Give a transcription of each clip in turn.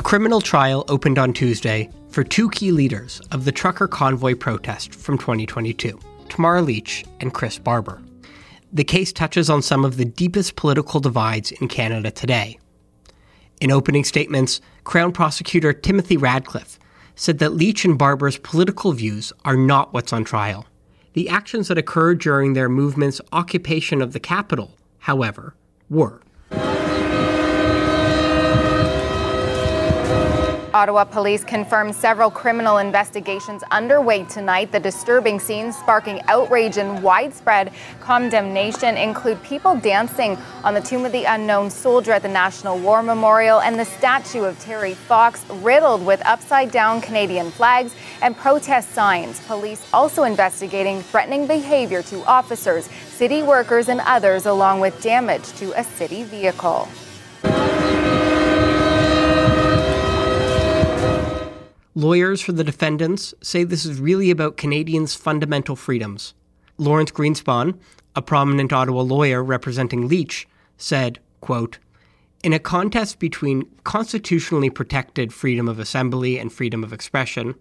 A criminal trial opened on Tuesday for two key leaders of the trucker convoy protest from 2022, Tamara Lich and Chris Barber. The case touches on some of the deepest political divides in Canada today. In opening statements, Crown Prosecutor Timothy Radcliffe said that Lich and Barber's political views are not what's on trial. The actions that occurred during their movement's occupation of the capital, however, were. Ottawa police confirmed several criminal investigations underway tonight. The disturbing scenes sparking outrage and widespread condemnation include people dancing on the tomb of the unknown soldier at the National War Memorial and the statue of Terry Fox riddled with upside down Canadian flags and protest signs. Police also investigating threatening behavior to officers, city workers, and others, along with damage to a city vehicle. Lawyers for the defendants say this is really about Canadians' fundamental freedoms. Lawrence Greenspan, a prominent Ottawa lawyer representing Lich, said, quote, In a contest between constitutionally protected freedom of assembly and freedom of expression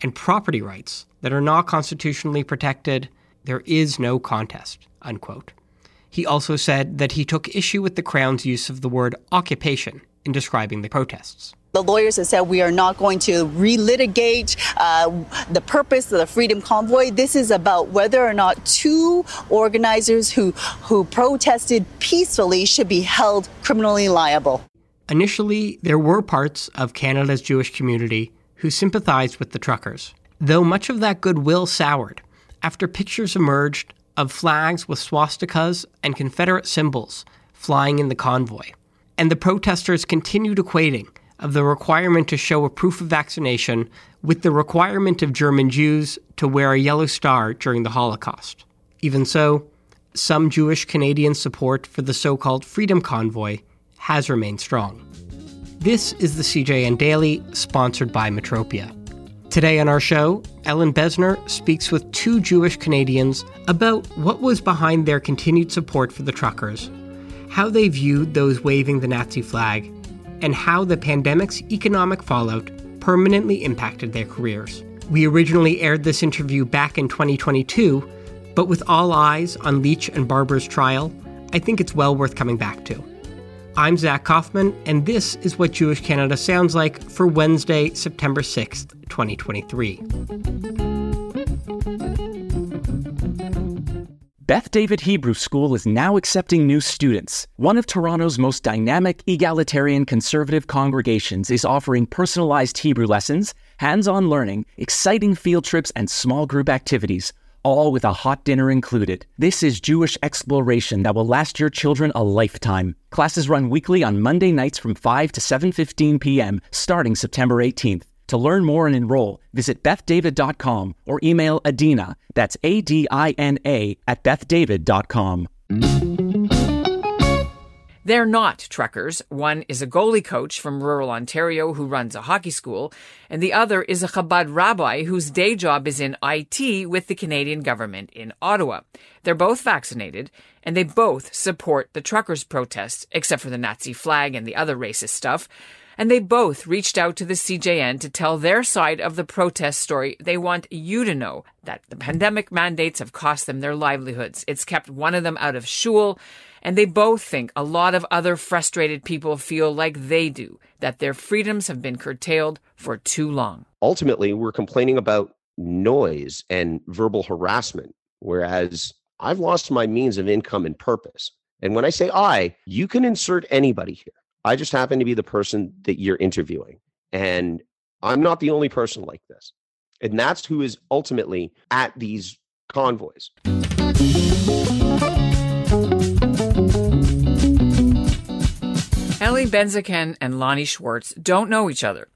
and property rights that are not constitutionally protected, there is no contest, unquote. He also said that he took issue with the Crown's use of the word occupation in describing the protests. The lawyers have said we are not going to relitigate uh, the purpose of the Freedom Convoy. This is about whether or not two organizers who, who protested peacefully should be held criminally liable. Initially, there were parts of Canada's Jewish community who sympathized with the truckers, though much of that goodwill soured after pictures emerged of flags with swastikas and Confederate symbols flying in the convoy. And the protesters continued equating of the requirement to show a proof of vaccination with the requirement of German Jews to wear a yellow star during the Holocaust. Even so, some Jewish Canadian support for the so called Freedom Convoy has remained strong. This is the CJN Daily, sponsored by Metropia. Today on our show, Ellin Bessner speaks with two Jewish Canadians about what was behind their continued support for the truckers, how they viewed those waving the Nazi flag, and how the pandemic's economic fallout permanently impacted their careers. We originally aired this interview back in 2022, but with all eyes on Lich and Barber's trial, I think it's well worth coming back to. I'm Zach Kauffman, and this is what Jewish Canada sounds like for Wednesday, September 6th, 2023. Beth David Hebrew School is now accepting new students. One of Toronto's most dynamic, egalitarian, conservative congregations is offering personalized Hebrew lessons, hands on learning, exciting field trips, and small group activities, all with a hot dinner included. This is Jewish exploration that will last your children a lifetime. Classes run weekly on Monday nights from 5 to 7:15 p.m. starting September 18th. To learn more and enroll, visit bethdavid.com or email Adina, that's A D I N A, at bethdavid.com. They're not truckers. One is a goalie coach from rural Ontario who runs a hockey school, and the other is a Chabad rabbi whose day job is in IT with the Canadian government in Ottawa. They're both vaccinated, and they both support the truckers' protests, except for the Nazi flag and the other racist stuff and they both reached out to the CJN to tell their side of the protest story. They want you to know that the pandemic mandates have cost them their livelihoods. It's kept one of them out of shul, and they both think a lot of other frustrated people feel like they do, that their freedoms have been curtailed for too long. Ultimately, we're complaining about noise and verbal harassment, whereas I've lost my means of income and purpose. And when I say I, you can insert anybody here. I just happen to be the person that you're interviewing. And I'm not the only person like this. And that's who is ultimately at these convoys. Ellie Benzaken and Lonnie Schwartz don't know each other,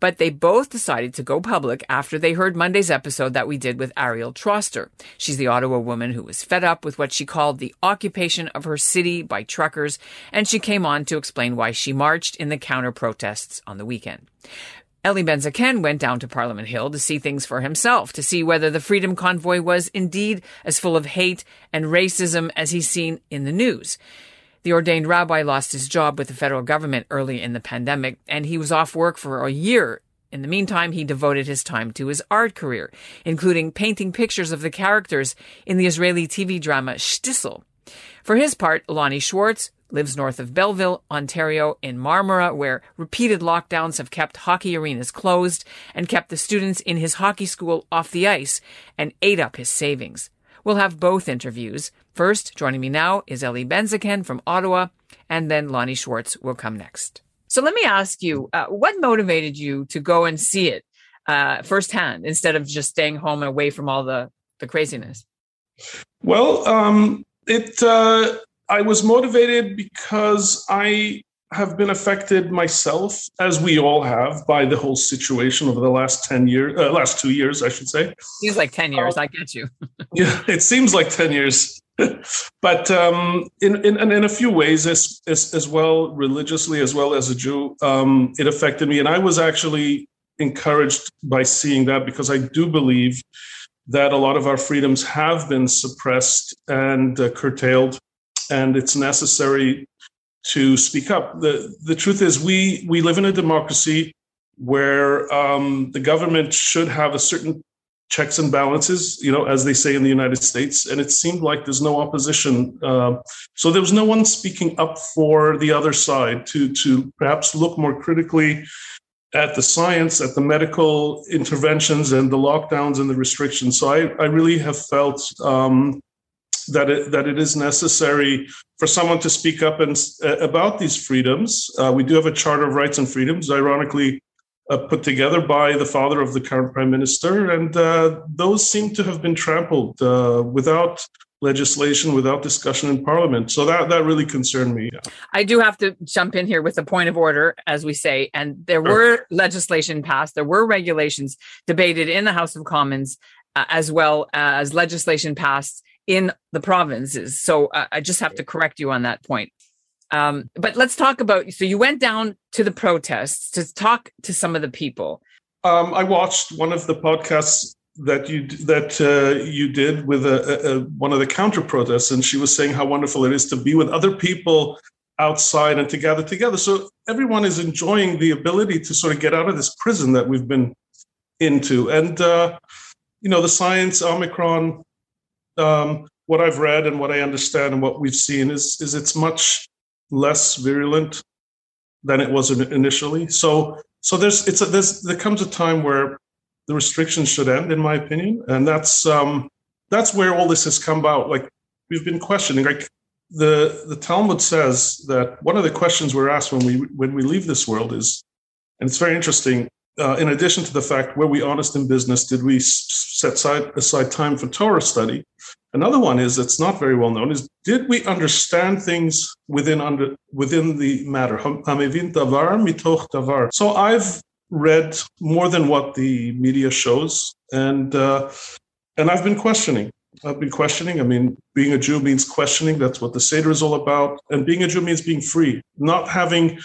but they both decided to go public after they heard Monday's episode that we did with Ariel Troster. She's the Ottawa woman who was fed up with what she called the occupation of her city by truckers, and she came on to explain why she marched in the counter protests on the weekend. Ellie Benzaken went down to Parliament Hill to see things for himself, to see whether the Freedom Convoy was indeed as full of hate and racism as he's seen in the news. The ordained rabbi lost his job with the federal government early in the pandemic, and he was off work for a year. In the meantime, he devoted his time to his art career, including painting pictures of the characters in the Israeli TV drama Shtisel. For his part, Lonnie Schwartz, lives north of Belleville, Ontario, in Marmora, where repeated lockdowns have kept hockey arenas closed and kept the students in his hockey school off the ice and ate up his savings. We'll have both interviews. First, joining me now is Ellie Benzaken from Ottawa, and then Lonnie Schwartz will come next. So let me ask you, uh, what motivated you to go and see it uh, firsthand instead of just staying home and away from all the, the craziness? Well, um, it uh, I was motivated because I have been affected myself, as we all have, by the whole situation over the last ten years, uh, last two years, I should say. Seems like ten years. I get you. yeah, it seems like ten years, but um, in, in in a few ways, as, as as well religiously as well as a Jew, um, it affected me, and I was actually encouraged by seeing that because I do believe that a lot of our freedoms have been suppressed and uh, curtailed and it's necessary to speak up. the The truth is, we we live in a democracy where um, the government should have a certain checks and balances, you know, as they say in the United States. And it seemed like there's no opposition. Uh, so there was no one speaking up for the other side to to perhaps look more critically at the science, at the medical interventions and the lockdowns and the restrictions. So I, I really have felt um, that it, that it is necessary for someone to speak up and uh, about these freedoms. Uh, we do have a Charter of Rights and Freedoms, ironically uh, put together by the father of the current prime minister, and uh, those seem to have been trampled uh, without legislation without discussion in parliament so that that really concerned me i do have to jump in here with a point of order as we say and there sure. were legislation passed there were regulations debated in the house of commons uh, as well as legislation passed in the provinces. So uh, I just have to correct you on that point. Um, but let's talk about. So you went down to the protests to talk to some of the people. Um, I watched one of the podcasts that you that uh, you did with a, a, one of the counter protests, and she was saying how wonderful it is to be with other people outside and to gather together. So everyone is enjoying the ability to sort of get out of this prison that we've been into, and uh, you know the science Omicron um, what I've read and what I understand and what we've seen is is it's much less virulent than it was initially. So so there's it's a, there's there comes a time where the restrictions should end, in my opinion, and that's um, that's where all this has come about. Like we've been questioning, like the the Talmud says that one of the questions we're asked when we when we leave this world is, and it's very interesting uh, in addition to the fact, were we honest in business? Did we set aside, aside time for Torah study? Another one is that's not very well known is did we understand things within under within the matter? davar mitoch davar. So I've read more than what the media shows, and uh, and I've been questioning. I've been questioning. I mean, being a Jew means questioning. That's what the Seder is all about. And being a Jew means being free, not having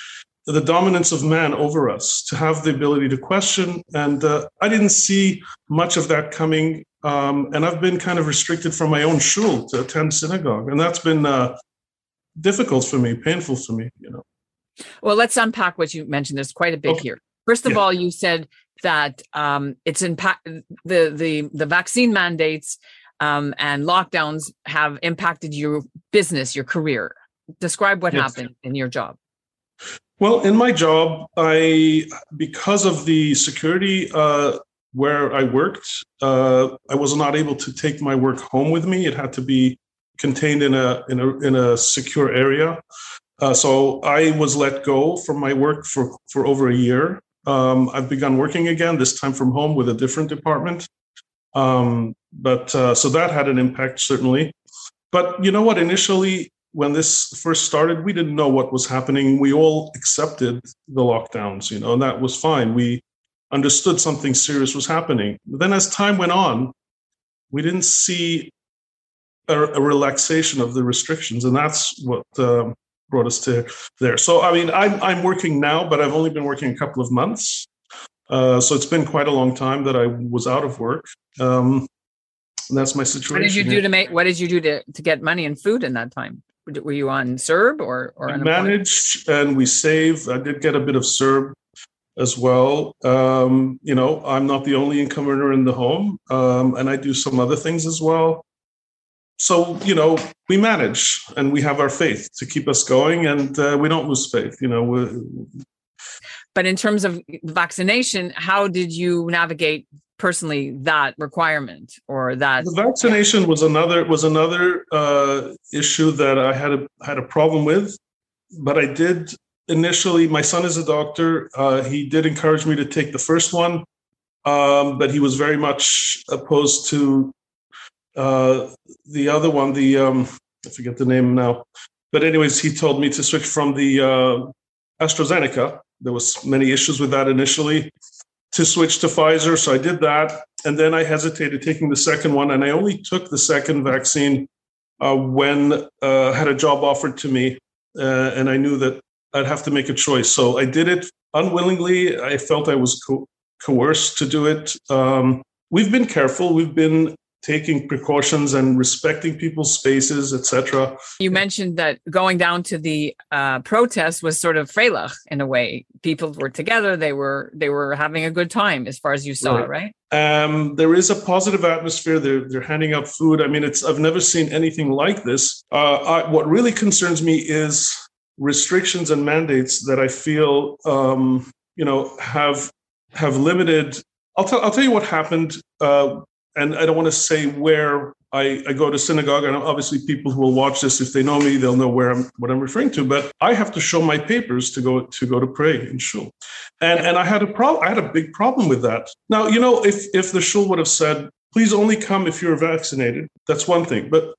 the dominance of man over us, to have the ability to question. And uh, I didn't see much of that coming. Um, and I've been kind of restricted from my own shul to attend synagogue. And that's been uh, difficult for me, painful for me, you know. Well, let's unpack what you mentioned. There's quite a bit okay. here. First of yeah. all, you said that um, it's impact the the the vaccine mandates um, and lockdowns have impacted your business, your career. Describe what yes. happened in your job. Well, in my job, I because of the security uh, where I worked, uh, I was not able to take my work home with me. It had to be contained in a in a in a secure area. Uh, so I was let go from my work for for over a year. Um, I've begun working again, this time from home with a different department. Um, but uh, so that had an impact certainly. But you know what? Initially, when this first started, we didn't know what was happening. We all accepted the lockdowns, you know, and that was fine. We understood something serious was happening. But then, as time went on, we didn't see a, a relaxation of the restrictions, and that's what um, brought us to there. So, I mean, I'm I'm working now, but I've only been working a couple of months. Uh, so it's been quite a long time that I was out of work. Um, and that's my situation. What did you do to make? What did you do to to get money and food in that time? Were you on CERB or or we manage and we save. I did get a bit of CERB as well. Um, you know, I'm not the only income earner in the home, um, and I do some other things as well. So you know, we manage and we have our faith to keep us going, and uh, we don't lose faith. You know, but in terms of vaccination, how did you navigate personally that requirement or that the vaccination was another was another uh, issue that I had a had a problem with, but I did initially. My son is a doctor. Uh, he did encourage me to take the first one, um, but he was very much opposed to uh, the other one. The um, I forget the name now, but anyways, he told me to switch from the uh, AstraZeneca. There was many issues with that initially to switch to Pfizer. So I did that. And then I hesitated taking the second one. And I only took the second vaccine uh, when uh, had a job offered to me. Uh, and I knew that I'd have to make a choice. So I did it unwillingly. I felt I was co- coerced to do it. Um, we've been careful. We've been taking precautions and respecting people's spaces, etc. You mentioned that going down to the uh, protest was sort of freilich in a way. People were together; they were they were having a good time, as far as you saw, right? right? Um, there is a positive atmosphere. They're they're handing out food. I mean, it's I've never seen anything like this. Uh, I, what really concerns me is restrictions and mandates that I feel um, you know have have limited I'll tell I'll tell you what happened uh, and I don't want to say where I, I, go to synagogue, and obviously people who will watch this, if they know me, they'll know where I'm what I'm referring to. But I have to show my papers to go to go to pray in shul, and and I had a problem. I had a big problem with that. Now you know if if the shul would have said, please only come if you're vaccinated, that's one thing. But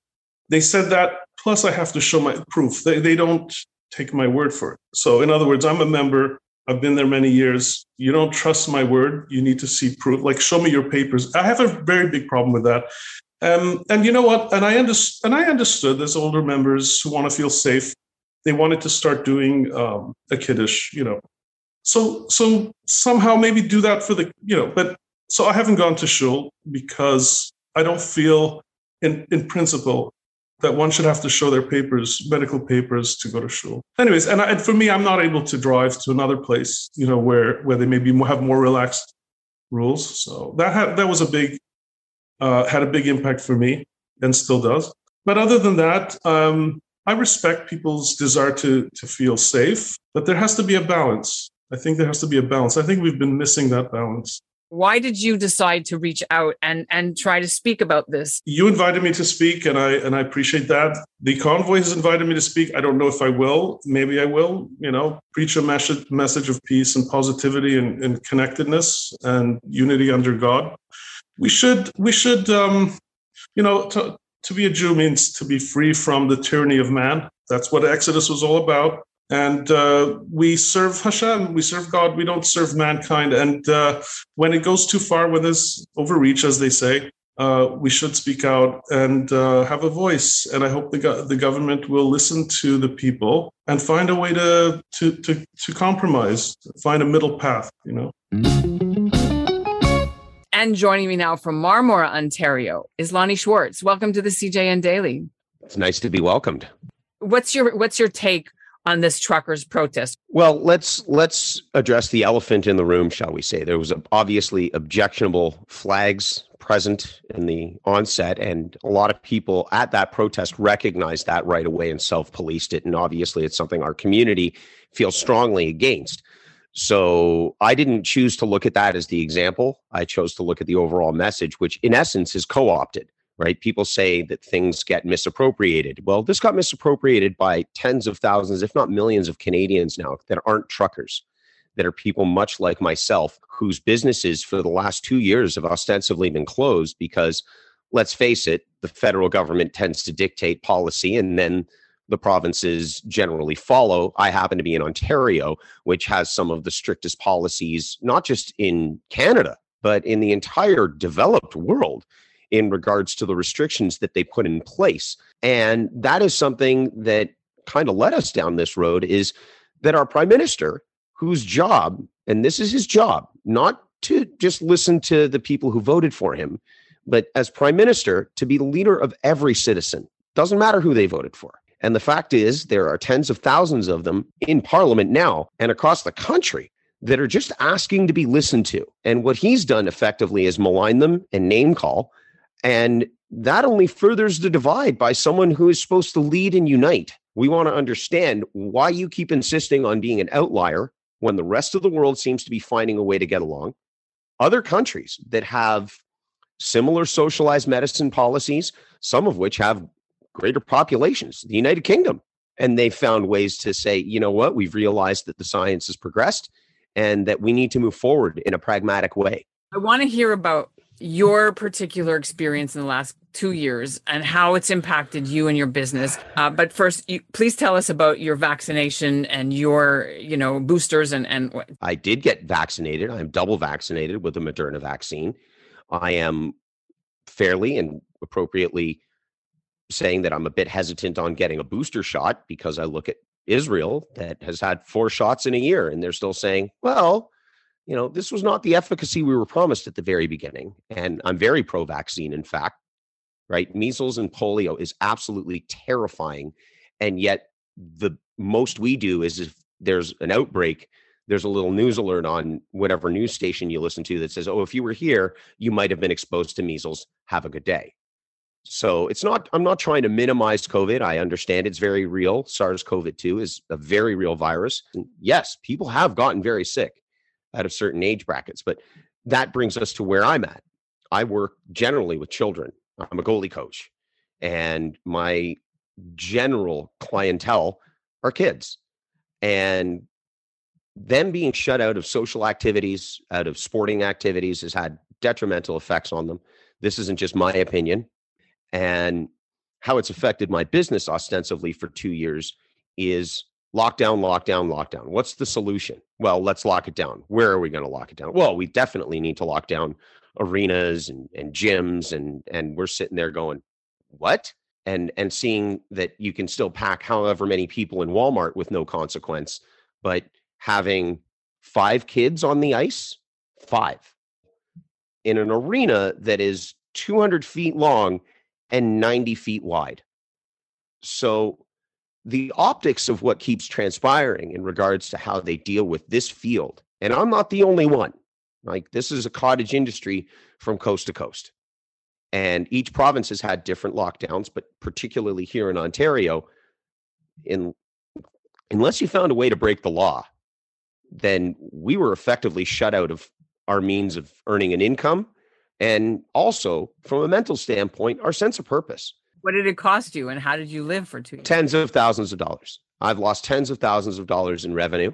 they said that plus I have to show my proof. They they don't take my word for it. So in other words, I'm a member. I've been there many years. You don't trust my word. You need to see proof. Like, show me your papers. I have a very big problem with that. Um, and you know what? And I understood. And I understood. There's older members who want to feel safe. They wanted to start doing um, a kiddush. You know, so so somehow maybe do that for the you know. But so I haven't gone to shul because I don't feel in in principle that one should have to show their papers, medical papers, to go to shul. Anyways, and, I, and for me, I'm not able to drive to another place, you know, where where they maybe have more relaxed rules. So that had that was a big uh, had a big impact for me, and still does. But other than that, um, I respect people's desire to to feel safe, but there has to be a balance. I think there has to be a balance. I think we've been missing that balance why did you decide to reach out and and try to speak about this? You invited me to speak and i and i appreciate that. The convoy has invited me to speak. I don't know if i will. Maybe i will you know preach a message message of peace and positivity and, and connectedness and unity under god. We should we should um you know to, to be a jew means to be free from the tyranny of man. That's what exodus was all about and uh, we serve Hashem, we serve God, we don't serve mankind. And uh, when it goes too far, when there's overreach, as they say, uh, we should speak out and uh, have a voice. And I hope the, go- the government will listen to the people and find a way to, to, to, to compromise, find a middle path, you know. And joining me now from Marmora, Ontario, is Lonnie Schwartz. Welcome to the CJN Daily. It's nice to be welcomed. What's your What's your take on this truckers protest? Well, let's let's address the elephant in the room, shall we say? There was obviously objectionable flags present in the onset, and a lot of people at that protest recognized that right away and self-policed it. And obviously, it's something our community feels strongly against. So I didn't choose to look at that as the example. I chose to look at the overall message, which in essence is co-opted right? People say that things get misappropriated. Well, this got misappropriated by tens of thousands, if not millions, of Canadians now that aren't truckers, that are people much like myself, whose businesses for the last two years have ostensibly been closed because, let's face it, the federal government tends to dictate policy and then the provinces generally follow. I happen to be in Ontario, which has some of the strictest policies, not just in Canada, but in the entire developed world in regards to the restrictions that they put in place. And that is something that kind of led us down this road is that our prime minister, whose job, and this is his job, not to just listen to the people who voted for him, but as prime minister, to be the leader of every citizen. Doesn't matter who they voted for. And the fact is, there are tens of thousands of them in parliament now and across the country that are just asking to be listened to. And what he's done effectively is malign them and name call. And that only furthers the divide by someone who is supposed to lead and unite. We want to understand why you keep insisting on being an outlier when the rest of the world seems to be finding a way to get along. Other countries that have similar socialized medicine policies, some of which have greater populations, the United Kingdom. And they found ways to say, you know what, we've realized that the science has progressed and that we need to move forward in a pragmatic way. I want to hear about your particular experience in the last two years and how it's impacted you and your business. Uh, but first, you, please tell us about your vaccination and your, you know, boosters and and. I did get vaccinated. I'm double vaccinated with the Moderna vaccine. I am fairly and appropriately saying that I'm a bit hesitant on getting a booster shot because I look at Israel that has had four shots in a year and they're still saying, well, you know, this was not the efficacy we were promised at the very beginning. And I'm very pro vaccine, in fact, right? Measles and polio is absolutely terrifying. And yet, the most we do is if there's an outbreak, there's a little news alert on whatever news station you listen to that says, oh, if you were here, you might have been exposed to measles. Have a good day. So it's not, I'm not trying to minimize COVID. I understand it's very real. SARS CoV 2 is a very real virus. And yes, people have gotten very sick out of certain age brackets, but that brings us to where I'm at. I work generally with children. I'm a goalie coach, and my general clientele are kids. And them being shut out of social activities, out of sporting activities, has had detrimental effects on them. This isn't just my opinion and how it's affected my business ostensibly for two years is lockdown, lockdown, lockdown. What's the solution? Well, let's lock it down. Where are we going to lock it down? Well, we definitely need to lock down arenas and, and gyms and and we're sitting there going, what? And and seeing that you can still pack however many people in Walmart with no consequence, but having five kids on the ice, five in an arena that is 200 feet long and 90 feet wide. So the optics of what keeps transpiring in regards to how they deal with this field, and I'm not the only one. Like this is a cottage industry from coast to coast. And each province has had different lockdowns, but particularly here in Ontario, in unless you found a way to break the law, then we were effectively shut out of our means of earning an income and also from a mental standpoint, our sense of purpose. What did it cost you, and how did you live for two years? Tens of thousands of dollars. I've lost tens of thousands of dollars in revenue.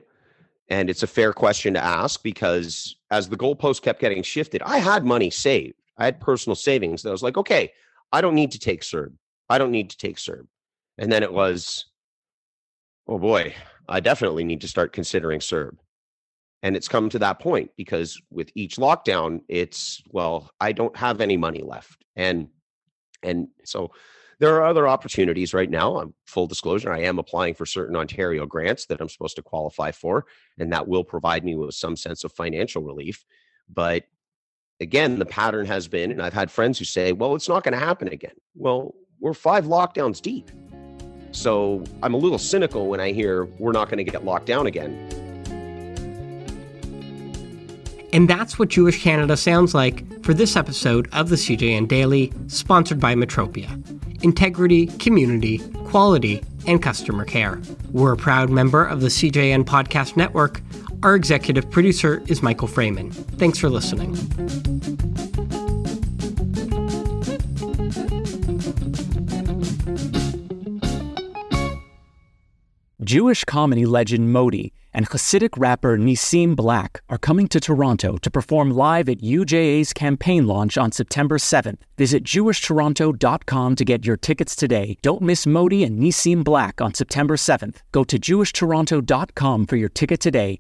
And it's a fair question to ask because as the goalpost kept getting shifted, I had money saved. I had personal savings that I was like, okay, I don't need to take CERB. I don't need to take CERB. And then it was, oh boy, I definitely need to start considering CERB and it's come to that point because with each lockdown it's well i don't have any money left and and so there are other opportunities right now i'm full disclosure i am applying for certain ontario grants that i'm supposed to qualify for and that will provide me with some sense of financial relief but again the pattern has been and i've had friends who say well it's not going to happen again well we're five lockdowns deep so i'm a little cynical when i hear we're not going to get locked down again and that's what Jewish Canada sounds like for this episode of the CJN Daily, sponsored by Metropia. Integrity, community, quality, and customer care. We're a proud member of the CJN Podcast Network. Our executive producer is Michael Fraiman. Thanks for listening. Jewish comedy legend Modi and Hasidic rapper Nissim Black are coming to Toronto to perform live at UJA's campaign launch on September 7th. Visit jewishtoronto.com to get your tickets today. Don't miss Modi and Nissim Black on September 7th. Go to jewishtoronto.com for your ticket today